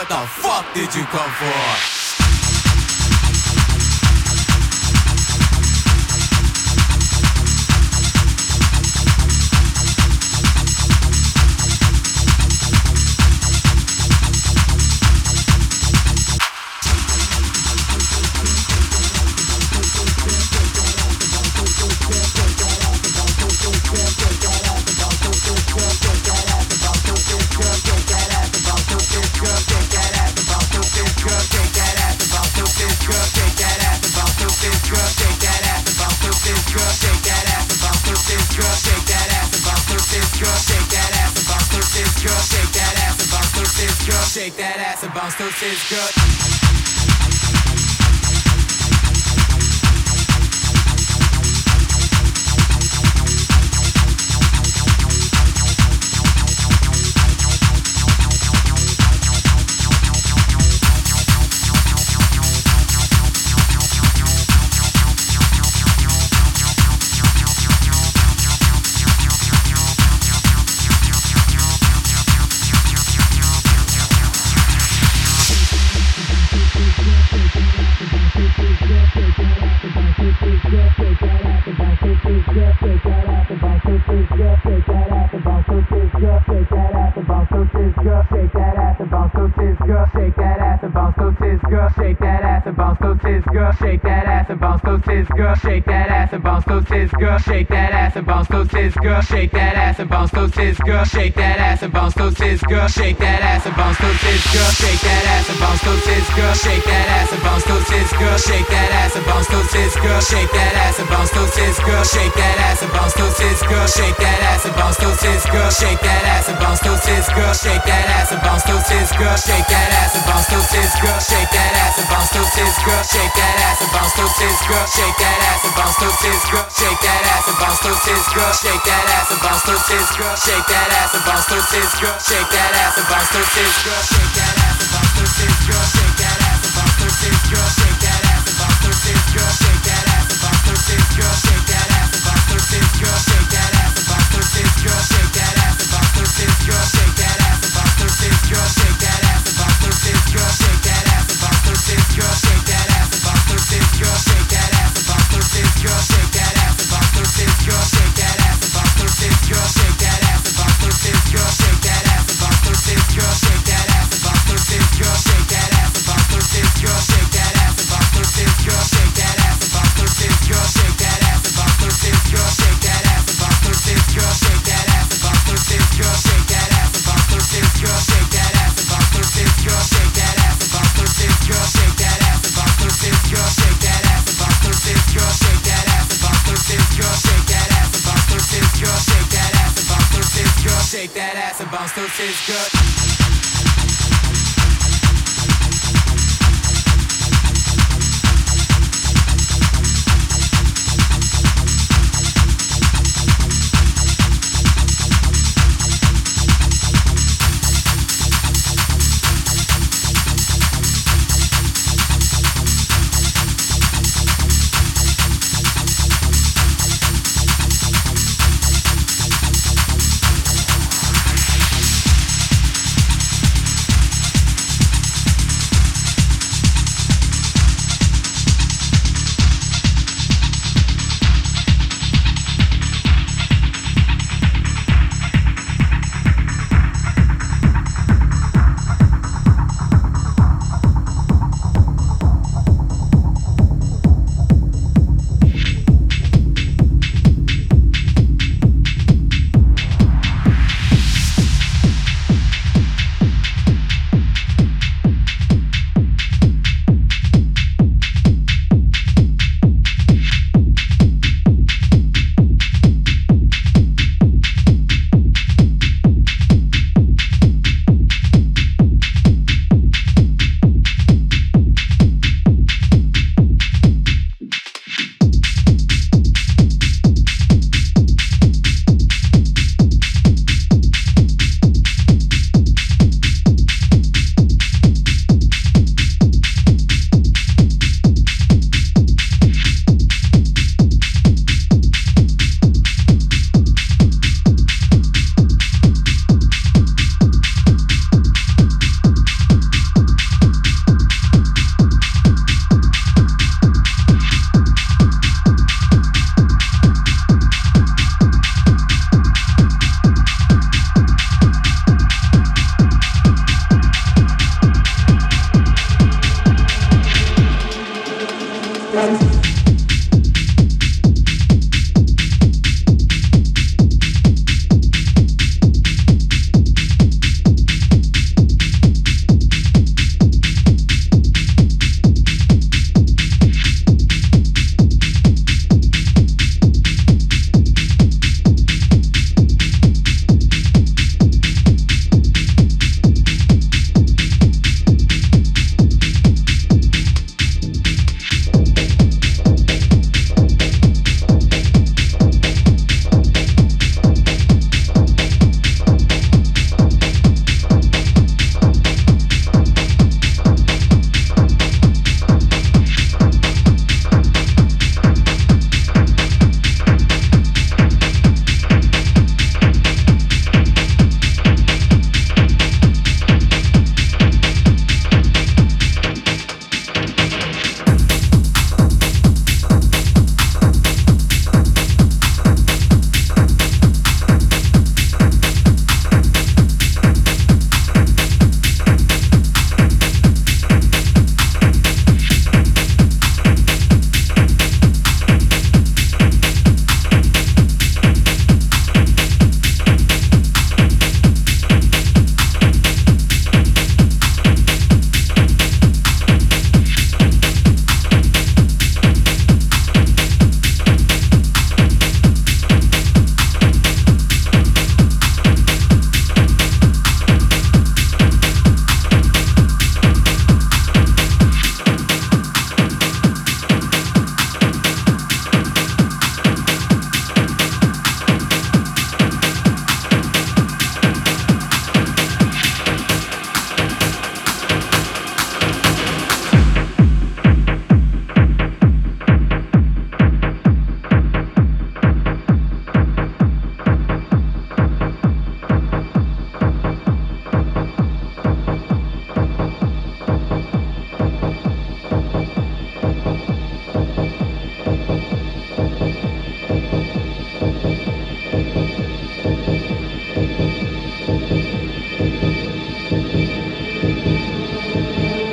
what the fuck did you come for? Shake that ass and bounce those tits. Girl, shake that ass and bounce those tits, girl, shake that ass and bounce those tits, girl, shake that ass and bounce those tits, girl, shake that ass and bounce girl, shake that ass and bounce those tits, girl, shake that ass and bounce those tits, girl, shake that ass and bounce those tits, girl, shake that ass and bounce those tits, girl, shake that ass and bounce those tits, girl, shake that ass and bounce those tits, girl, shake that ass and bounce those tits, girl, shake that ass and bounce those tits, girl, shake that ass and bounce those tits, girl, shake that ass and bounce those tits, girl, shake that ass and bounce those tits, girl, shake that ass and bounce those tits, girl, shake that ass and bounce those tits, girl, shake that ass and bounce those tits, girl, shake that ass and bounce those tits, girl,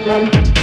Thank